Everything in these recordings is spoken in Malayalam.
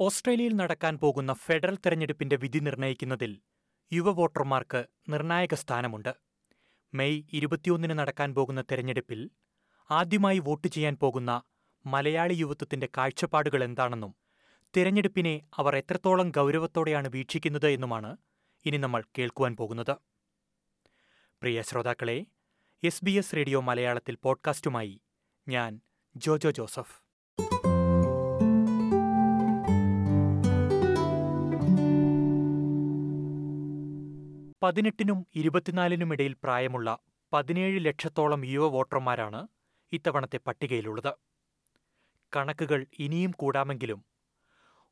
ഓസ്ട്രേലിയയിൽ നടക്കാൻ പോകുന്ന ഫെഡറൽ തെരഞ്ഞെടുപ്പിന്റെ വിധി നിർണയിക്കുന്നതിൽ യുവ വോട്ടർമാർക്ക് നിർണായക സ്ഥാനമുണ്ട്. മെയ് ഇരുപത്തിയൊന്നിന് നടക്കാൻ പോകുന്ന തെരഞ്ഞെടുപ്പിൽ ആദ്യമായി വോട്ട് ചെയ്യാൻ പോകുന്ന മലയാളി യുവത്വത്തിന്റെ കാഴ്ചപ്പാടുകൾ എന്താണെന്നും തിരഞ്ഞെടുപ്പിനെ അവർ എത്രത്തോളം ഗൗരവത്തോടെയാണ് വീക്ഷിക്കുന്നത് എന്നുമാണ് ഇനി നമ്മൾ കേൾക്കുവാൻ പോകുന്നത്. പ്രിയ ശ്രോതാക്കളെ എസ് ബി എസ് റേഡിയോ മലയാളത്തിൽ പോഡ്കാസ്റ്റുമായി ഞാൻ ജോജോ ജോസഫ്. പതിനെട്ടിനും ഇരുപത്തിനാലിനും ഇടയിൽ പ്രായമുള്ള പതിനേഴ് ലക്ഷത്തോളം യുവ വോട്ടർമാരാണ് ഇത്തവണത്തെ പട്ടികയിലുള്ളത്. കണക്കുകൾ ഇനിയും കൂടാമെങ്കിലും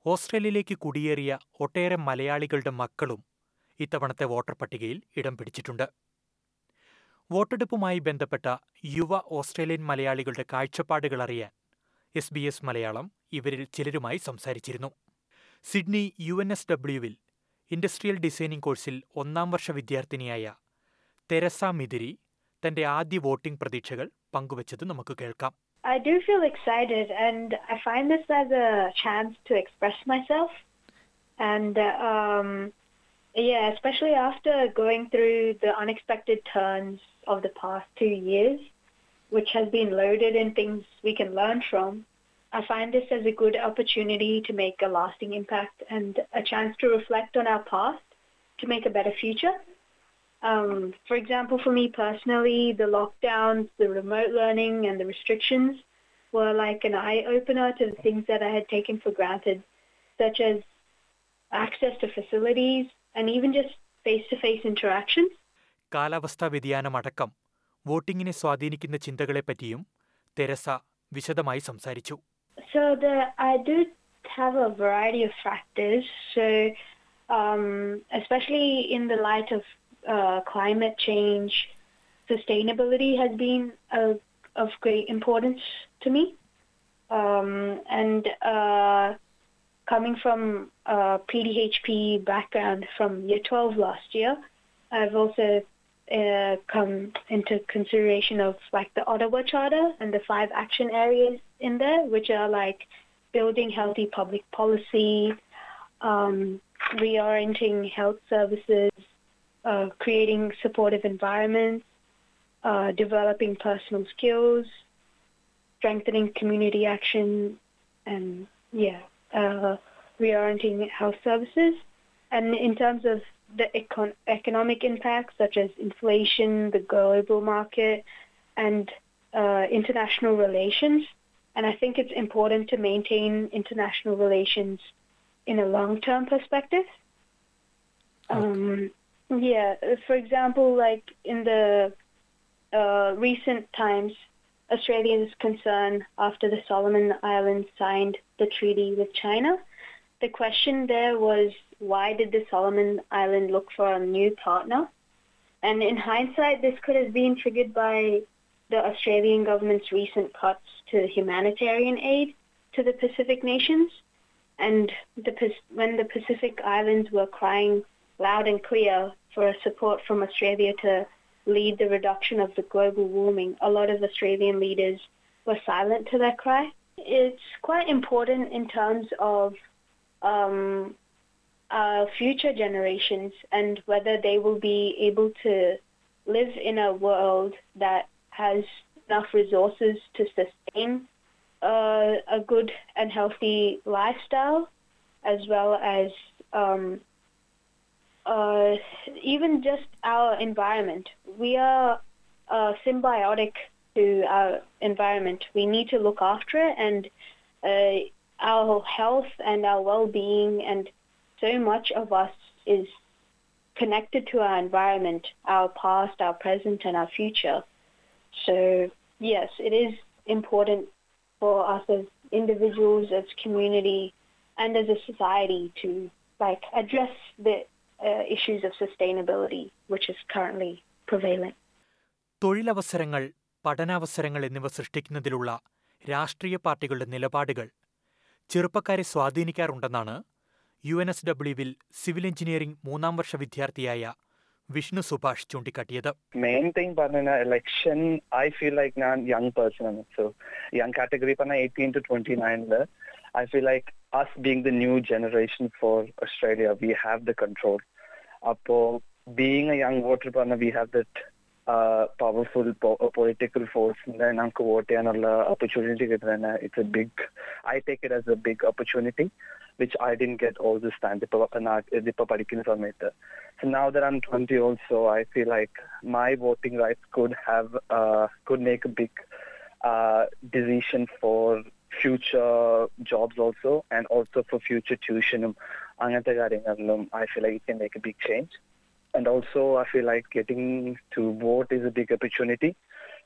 ഓസ്ട്രേലിയയിലേക്ക് കുടിയേറിയ ഒട്ടേറെ മലയാളികളുടെ മക്കളും ഇത്തവണത്തെ വോട്ടർ പട്ടികയിൽ ഇടം പിടിച്ചിട്ടുണ്ട്. വോട്ടെടുപ്പുമായി ബന്ധപ്പെട്ട യുവ ഓസ്ട്രേലിയൻ മലയാളികളുടെ കാഴ്ചപ്പാടുകൾ അറിയാൻ എസ് ബി എസ് മലയാളം ഇവരിൽ ചിലരുമായി സംസാരിച്ചിരുന്നു. സിഡ്നി യു എൻ എസ് ഡബ്ല്യുവിൽ ഇൻഡസ്ട്രിയൽ ഡിസൈനിംഗ് കോഴ്സിൽ ഒന്നാം വർഷ വിദ്യാർത്ഥിനിയായ തെരസ മിതിരി തന്റെ ആദ്യ വോട്ടിംഗ് പ്രതീക്ഷകൾ പങ്കുവച്ചത് നമുക്ക് കേൾക്കാം I do feel excited, and I find this as a chance to express myself. And uh, um, yeah, especially after going through the unexpected turns of the past two years, which has been loaded in things we can learn from, I find this as a good opportunity to make a lasting impact and a chance to reflect on our past to make a better future. Um, for example, for me personally, the lockdowns, the remote learning, and the restrictions were like an eye opener to the things that I had taken for granted, such as access to facilities and even just face to face interactions. കാലാവസ്ഥാ വ്യതിയാനമടക്കം വോട്ടിങ്ങിനെ സ്വാധീനിക്കുന്ന ചിന്തകളെപ്പറ്റിയും തെരസ വിശദമായി സംസാരിച്ചു so the I do have a variety of factors. So um, especially in the light of uh, climate change, sustainability has been a, of great importance to me. Um, and uh, coming from a PDHP background from year 12 last year, I've also uh, come into consideration of like the Ottawa Charter and the five action areas in there, which are like building healthy public policy, um, reorienting health services, uh, creating supportive environments, uh, developing personal skills, strengthening community action, and yeah, uh, reorienting health services. And in terms of the econ- economic impacts, such as inflation, the global market, and uh, international relations. And I think it's important to maintain international relations in a long-term perspective. Um, yeah, for example, like in the uh, recent times, Australia's concern after the Solomon Islands signed the treaty with China. The question there was why did the Solomon Island look for a new partner? And in hindsight, this could have been triggered by the Australian government's recent cuts to humanitarian aid to the Pacific nations. And the, when the Pacific Islands were crying loud and clear for support from Australia to lead the reduction of the global warming, a lot of Australian leaders were silent to that cry. It's quite important in terms of um, uh, future generations and whether they will be able to live in a world that has enough resources to sustain uh, a good and healthy lifestyle, as well as um, uh, even just our environment. We are uh, symbiotic to our environment. We need to look after it, and uh, our health and our well-being, and so much of us is connected to our environment, our past, our present, and our future. So yes, it is important for us as individuals, as community, and as a society to like address the uh, issues of sustainability, which is currently prevailing. തൊഴിലവസരങ്ങൾ പഠനാവസരങ്ങൾ എന്നിവ സൃഷ്ടിക്കുന്നതിലുള്ള രാഷ്ട്രീയ പാർട്ടികളുടെ നിലപാടുകൾ ചെറുപ്പക്കാരെ സ്വാധീനിക്കാറുണ്ടെന്നാണ് യു എൻ എസ് ഡബ്ല്യുവിൽ സിവിൽ എഞ്ചിനീയറിംഗ് മൂന്നാം വർഷ വിദ്യാർത്ഥിയായ വിഷ്ണു സുഭാഷ് ചൂണ്ടിക്കാട്ടിയത് മെയിൻ തിങ് പറഞ്ഞ ഇലക്ഷൻ ഐ ഫീൽ ലൈക്ക് ഞാൻ യങ് പേഴ്സൺ ആണ് സോ യങ് കാറ്റഗറി പറഞ്ഞ eighteen to twenty നയനില് I feel like us being the new generation for Australia, we have the control. Apo, being a young voter partner, we have that uh, powerful po- uh, political force. Then നമുക്ക് വോട്ട് ചെയ്യാനുള്ള opportunity കിട്ടുന്ന it's a big, I take it as a big opportunity, which I didn't get all this time. ഇപ്പൊ നാ- ഇതിപ്പോ പഠിക്കുന്ന സമയത്ത്. So now that I'm 20 also, I feel like my voting rights could have, uh, could make a big uh, decision for future jobs also and also for future tuitionum അങ്ങനത്തെ കാര്യങ്ങളിലും I feel like it can make a big change. And also I feel like getting to vote is a big opportunity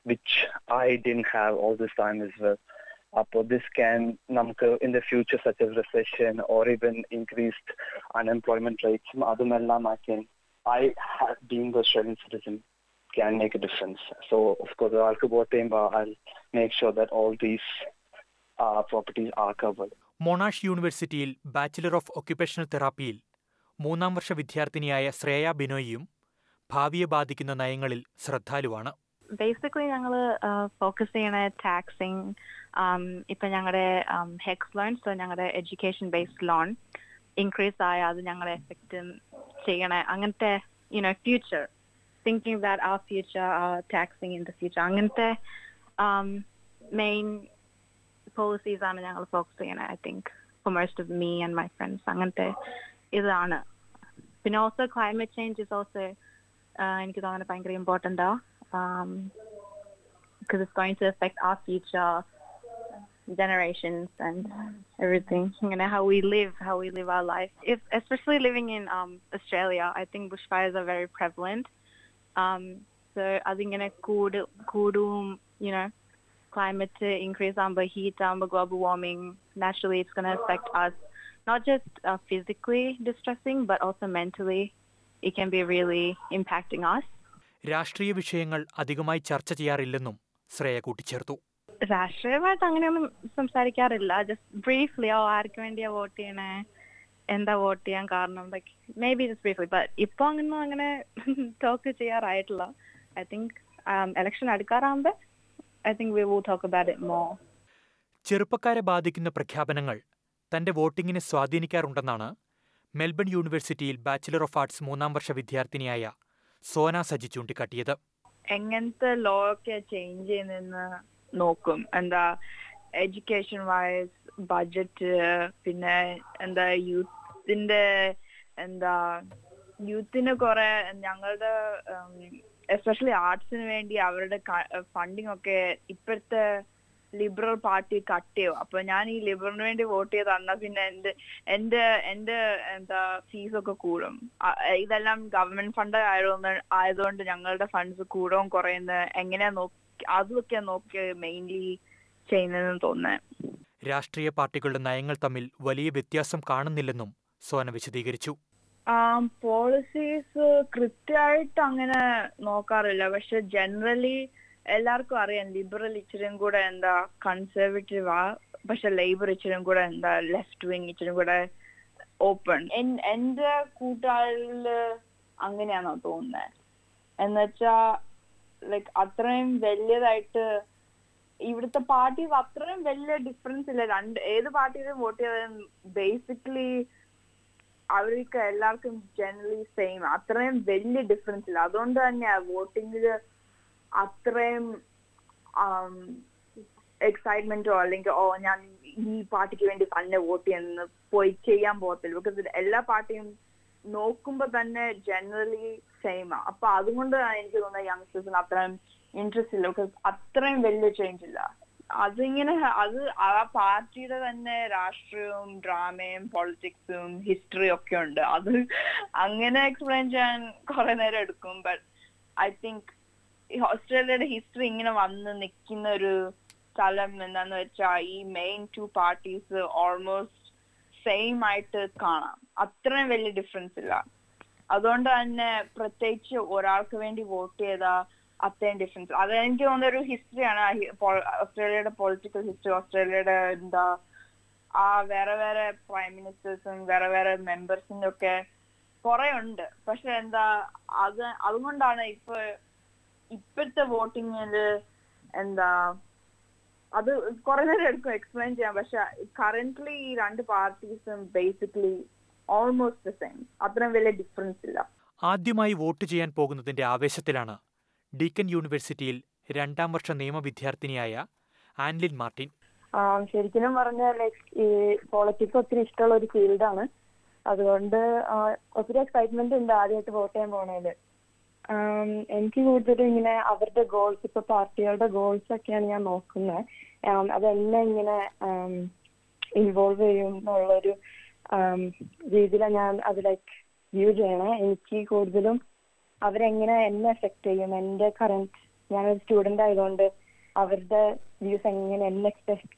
which I didn't have all this time as well. അപ്പോൾ this can നമുക്ക് in the future such as recession or even increased unemployment rates അതുമെല്ലാം can I have being the Australian citizen can make a difference. So of course ഒരാൾക്ക് വോട്ട് ചെയ്യുമ്പോൾ I'll make sure that all these uh, properties are covered. Monash യൂണിവേഴ്സിറ്റിയിൽ ബാച്ചിലർ ഓഫ് ഒക്യുപേഷണൽ തെറാപ്പിയിൽ മൂന്നാം വർഷ വിദ്യാർത്ഥിനിയായ ശ്രേയ ബിനോയിയും ഭാവിയെ ബാധിക്കുന്ന നയങ്ങളിൽ ശ്രദ്ധാലുവാണ് ബേസിക്കലി ഞങ്ങൾ ഫോക്കസ് ചെയ്യണ ടാക്സിങ് ഇപ്പം ഞങ്ങളുടെ ഹെക്സ് ലോൺ സോ ഞങ്ങളുടെ എഡ്യൂക്കേഷൻ ബേസ്ഡ് ലോൺ ഇൻക്രീസ് ആയ അത് ഞങ്ങളെ എഫക്റ്റ് ചെയ്യണ അങ്ങനത്തെ യുനോ ഫ്യൂച്ചർ തിങ്കിങ് ദാറ്റ് ആ future taxing in the future അങ്ങനത്തെ മെയിൻ പോളിസീസ് ആണ് ഞങ്ങൾ ഫോക്കസ് ചെയ്യണത് I think for most of me and my friends അങ്ങനത്തെ ഇതാണ് പിന്നെ also climate change is also എനിക്ക് തോന്നുന്നത് ഭയങ്കര important um, because it's going to affect our future generations and everything. You know how we live, how we live our life. If especially living in um, Australia, I think bushfires are very prevalent. Um, so I think in a good, good, you know, climate increase on heat, um, global warming. Naturally, it's going to affect us, not just uh, physically distressing, but also mentally. It can be really impacting us. രാഷ്ട്രീയ വിഷയങ്ങൾ അധികമായി ചർച്ച ചെയ്യാറില്ലെന്നും ശ്രേയ കൂട്ടിച്ചേർത്തു രാഷ്ട്രീയമായിട്ട് അങ്ങനെയൊന്നും സംസാരിക്കാറില്ല. ജസ്റ്റ് ബ്രീഫ്ലി ഓ ആർക്ക് വേണ്ടിയാ വോട്ട് ചെയ്യണേ? എന്താ വോട്ട് ചെയ്യാൻ കാരണം? Like may be just briefly but ഇപ്പൊ അങ്ങനെ അങ്ങനെ ടോക്ക് ചെയ്യാറായിട്ടില്ല. I think election അടുക്കാറാകുമ്പോ I think we would talk about it more ചെറുപ്പക്കാരെ ബാധിക്കുന്ന പ്രഖ്യാപനങ്ങൾ തന്റെ വോട്ടിങ്ങിനെ സ്വാധീനിക്കാറുണ്ടെന്നാണ് മെൽബൺ യൂണിവേഴ്സിറ്റിയിൽ ബാച്ചിലർ ഓഫ് ആർട്സ് മൂന്നാം വർഷ വിദ്യാർത്ഥിനിയായ സോന സജി ചൂണ്ടിക്കാട്ടിയത്. എങ്ങനത്തെ ലോ ഒക്കെ ചേഞ്ച് ചെയ്യുന്നെന്ന് നോക്കും. എന്താ എഡ്യൂക്കേഷൻ വൈസ് ബഡ്ജറ്റ് പിന്നെ എന്താ യൂത്തിന്റെ എന്താ യൂത്തിന് കുറെ ഞങ്ങളുടെ എസ്പെഷ്യലി ആർട്സിന് വേണ്ടി അവരുടെ ഫണ്ടിങ് ഒക്കെ ഇപ്പോഴത്തെ ലിബറൽ പാർട്ടി കട്ട് ചെയ്യും അപ്പൊ ഞാൻ ഈ ലിബറലിന് വേണ്ടി വോട്ട് ചെയ്ത് തന്നാ പിന്നെ എന്റെ എന്റെ എന്റെ എന്താ ഫീസ് ഒക്കെ കൂടും. ഇതെല്ലാം ഗവൺമെന്റ് ഫണ്ട് ആയതുകൊണ്ട് ഞങ്ങളുടെ ഫണ്ട്സ് കൂടും കുറയുന്നത് എങ്ങനെയാ നോക്കി അതൊക്കെ നോക്കി മെയിൻലി ചെയ്യുന്നതെന്ന് തോന്നുന്നത് രാഷ്ട്രീയ പാർട്ടികളുടെ നയങ്ങൾ തമ്മിൽ വലിയ വ്യത്യാസം കാണുന്നില്ലെന്നും സോന വിശദീകരിച്ചു. പോളിസീസ് കൃത്യമായിട്ട് അങ്ങനെ നോക്കാറില്ല. പക്ഷെ ജനറലി എല്ലാവർക്കും അറിയാം ലിബറൽ ഇച്ചിരിയും കൂടെ എന്താ കൺസർവേറ്റീവ് ആ പക്ഷെ ലേബർ ഇച്ചിരിയും കൂടെ എന്താ ലെഫ്റ്റ് വിങ് ഇച്ചിരിയും കൂടെ ഓപ്പൺ എന്റെ കൂട്ടാളിൽ അങ്ങനെയാണോ തോന്നുന്നത് എന്നുവെച്ചാ ലൈക്ക് അത്രയും വലിയതായിട്ട് ഇവിടുത്തെ പാർട്ടീസ് അത്രയും വലിയ ഡിഫറൻസ് ഇല്ല. രണ്ട് ഏത് പാർട്ടിയിലും വോട്ട് ചെയ്താലും ബേസിക്കലി അവർക്ക് എല്ലാവർക്കും ജനറലി സെയിം അത്രയും വലിയ ഡിഫറൻസ് ഇല്ല. അതുകൊണ്ട് തന്നെ വോട്ടിങ്ങിൽ അത്രയും എക്സൈറ്റ്മെന്റോ അല്ലെങ്കിൽ ഓ ഞാൻ ഈ പാർട്ടിക്ക് വേണ്ടി തന്നെ വോട്ട് ചെയ്യുന്നത് പോയി ചെയ്യാൻ പോകത്തില്ല. ബിക്കോസ് എല്ലാ പാർട്ടിയും നോക്കുമ്പോ തന്നെ ജനറലി സെയിം ആ. അപ്പൊ അതുകൊണ്ടാണ് എനിക്ക് തോന്നുന്നത് യങ്സ്റ്റേഴ്സിന് അത്രയും ഇൻട്രസ്റ്റ് ഇല്ല. ബിക്കോസ് അത്രയും വലിയ ചേഞ്ച് ഇല്ല. അതിങ്ങനെ അത് ആ പാർട്ടിയുടെ തന്നെ രാഷ്ട്രീയവും ഡ്രാമയും പൊളിറ്റിക്സും ഹിസ്റ്ററിയും ഒക്കെ ഉണ്ട്. അത് അങ്ങനെ എക്സ്പ്ലെയിൻ ചെയ്യാൻ കുറെ നേരം എടുക്കും. ബട്ട് ഐ തിങ്ക് ഓസ്ട്രേലിയയുടെ ഹിസ്റ്ററി ഇങ്ങനെ വന്ന് നിൽക്കുന്ന ഒരു സ്ഥലം എന്താന്ന് വെച്ചാൽ ഈ main two parties almost same ആയിട്ട് കാണാം. അത്രയും വലിയ ഡിഫറൻസ് ഇല്ല. അതുകൊണ്ട് തന്നെ പ്രത്യേകിച്ച് ഒരാൾക്ക് വേണ്ടി വോട്ട് ചെയ്താ അത്രയും ഡിഫറൻസ് അത് എനിക്ക് തോന്നുന്ന ഒരു ഹിസ്റ്ററിയാണ് ഓസ്ട്രേലിയയുടെ പൊളിറ്റിക്കൽ ഹിസ്റ്ററി ഓസ്ട്രേലിയയുടെ എന്താ ആ വേറെ വേറെ പ്രൈം മിനിസ്റ്റേഴ്സും വേറെ വേറെ മെമ്പേഴ്സിന്റെ ഒക്കെ കുറെ ഉണ്ട്. പക്ഷെ എന്താ അത് അതുകൊണ്ടാണ് ഇപ്പൊ ഇപ്പോഴത്തെ വോട്ടിങ്ങിൽ എന്താ അത് കുറെ നേരം എടുക്കും എക്സ്പ്ലെയിൻ ചെയ്യാം പക്ഷെ കറന്റ്ലി ഈ രണ്ട് പാർട്ടീസും ബേസിക്കലി ഓൾമോസ്റ്റ് ദ സെയിം അത്രയും വലിയ ഡിഫറൻസ് ഇല്ല. ആദ്യമായി വോട്ട് ചെയ്യാൻ പോകുന്നതിന്റെ ആവേശത്തിലാണ് ഡീക്കൻ യൂണിവേഴ്സിറ്റിയിൽ രണ്ടാം വർഷ നിയമ വിദ്യാർത്ഥിനിയായ ആൻലിൻ മാർട്ടിൻ. ശരിക്കും പറഞ്ഞാൽ ലൈക്ക് ഈ പോളിറ്റിക്സ് ഒത്തിരി ഇഷ്ടമുള്ള ഒരു ഫീൽഡാണ് അതുകൊണ്ട് ഒത്തിരി എക്സൈറ്റ്മെന്റ് ഉണ്ട് ആദ്യമായിട്ട് വോട്ട് ചെയ്യാൻ പോണേൽ. എനിക്ക് കൂടുതലും ഇങ്ങനെ അവരുടെ ഗോൾസ് ഇപ്പൊ പാർട്ടികളുടെ ഗോൾസ് ഒക്കെയാണ് ഞാൻ നോക്കുന്നത്. അതെല്ലാം ഇങ്ങനെ ഇൻവോൾവ് ചെയ്യും എന്നുള്ളൊരു രീതിയിലാണ് ഞാൻ അത് ലൈക്ക് വ്യൂ ചെയ്യണേ. എനിക്ക് കൂടുതലും അവരെങ്ങനെ എന്നെ എഫക്ട് ചെയ്യും? എന്റെ കറന്റ് ഞാനൊരു സ്റ്റുഡന്റ് ആയതുകൊണ്ട് അവരുടെ വ്യൂസ് എങ്ങനെ എന്നെ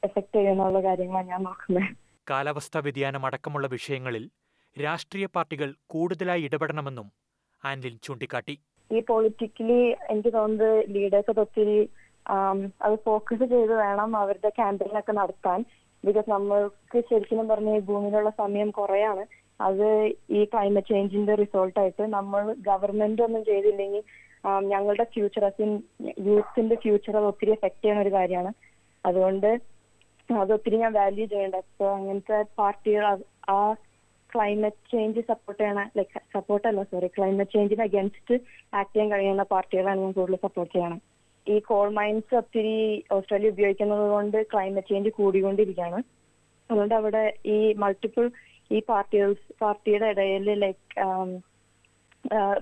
എഫക്ട് ചെയ്യും എന്നുള്ള കാര്യങ്ങളാണ് ഞാൻ നോക്കുന്നത്. കാലാവസ്ഥാ വ്യതിയാനം അടക്കമുള്ള വിഷയങ്ങളിൽ രാഷ്ട്രീയ പാർട്ടികൾ കൂടുതലായി ഇടപെടണമെന്നും ആൻലിൻ ചൂണ്ടിക്കാട്ടി. ഈ പൊളിറ്റിക്കലി എനിക്ക് തോന്നുന്നത് ലീഡേഴ്സ് ഒക്കെ ഒത്തിരി അത് ഫോക്കസ് ചെയ്ത് വേണം അവരുടെ ക്യാമ്പയിനൊക്കെ നടത്താൻ. ബിക്കോസ് നമ്മൾക്ക് ശരിക്കും പറഞ്ഞ ഈ ഭൂമിയിലുള്ള സമയം കുറയാണ്. അത് ഈ ക്ലൈമറ്റ് ചേഞ്ചിന്റെ റിസൾട്ട് ആയിട്ട് നമ്മൾ ഗവൺമെന്റ് ഒന്നും ചെയ്തില്ലെങ്കിൽ ഞങ്ങളുടെ ഫ്യൂച്ചർ യൂത്തിന്റെ ഫ്യൂച്ചർ അത് ഒത്തിരി എഫക്ട് ചെയ്യുന്ന ഒരു കാര്യമാണ്. അതുകൊണ്ട് അത് ഒത്തിരി ഞാൻ വാല്യൂ ചെയ്യേണ്ടത് അങ്ങനത്തെ പാർട്ടികൾ ആ ക്ലൈമറ്റ് ചേഞ്ച് സപ്പോർട്ട് ചെയ്യണ ലൈക് സപ്പോർട്ട് അല്ല സോറി ക്ലൈമറ്റ് ചേഞ്ചിന് അഗേൻസ്റ്റ് ആക്ട് ചെയ്യാൻ കഴിയുന്ന പാർട്ടികളാണ് ഞാൻ കൂടുതൽ സപ്പോർട്ട് ചെയ്യണം ഈ കോൾ മൈൻസ് ഒത്തിരി ഓസ്ട്രേലിയ ഉപയോഗിക്കുന്നത് കൊണ്ട് ക്ലൈമറ്റ് ചേഞ്ച് കൂടിക്കൊണ്ടിരിക്കുകയാണ്. അതുകൊണ്ട് അവിടെ ഈ മൾട്ടിപ്പിൾ ഈ പാർട്ടികൾ പാർട്ടിയുടെ ഇടയിൽ ലൈക്ക്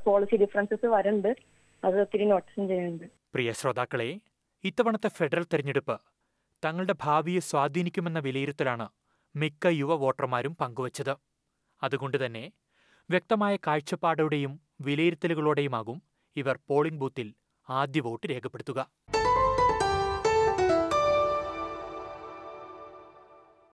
പോളിസി ഡിഫറൻസസ് വരുന്നുണ്ട്. അത് ഒത്തിരി നോട്ടീസും ചെയ്യുന്നുണ്ട്. പ്രിയ ശ്രോതാക്കളെ ഇത്തവണത്തെ ഫെഡറൽ തെരഞ്ഞെടുപ്പ് തങ്ങളുടെ ഭാവിയെ സ്വാധീനിക്കുമെന്ന വിലയിരുത്തലാണ് മിക്ക യുവ വോട്ടർമാരും പങ്കുവച്ചത്. അതുകൊണ്ട് തന്നെ വ്യക്തമായ കാഴ്ചപ്പാടോടെയും വിലയിരുത്തലുകളോടെയുമാകും ഇവർ പോളിംഗ് ബൂത്തിൽ ആദ്യ വോട്ട് രേഖപ്പെടുത്തുക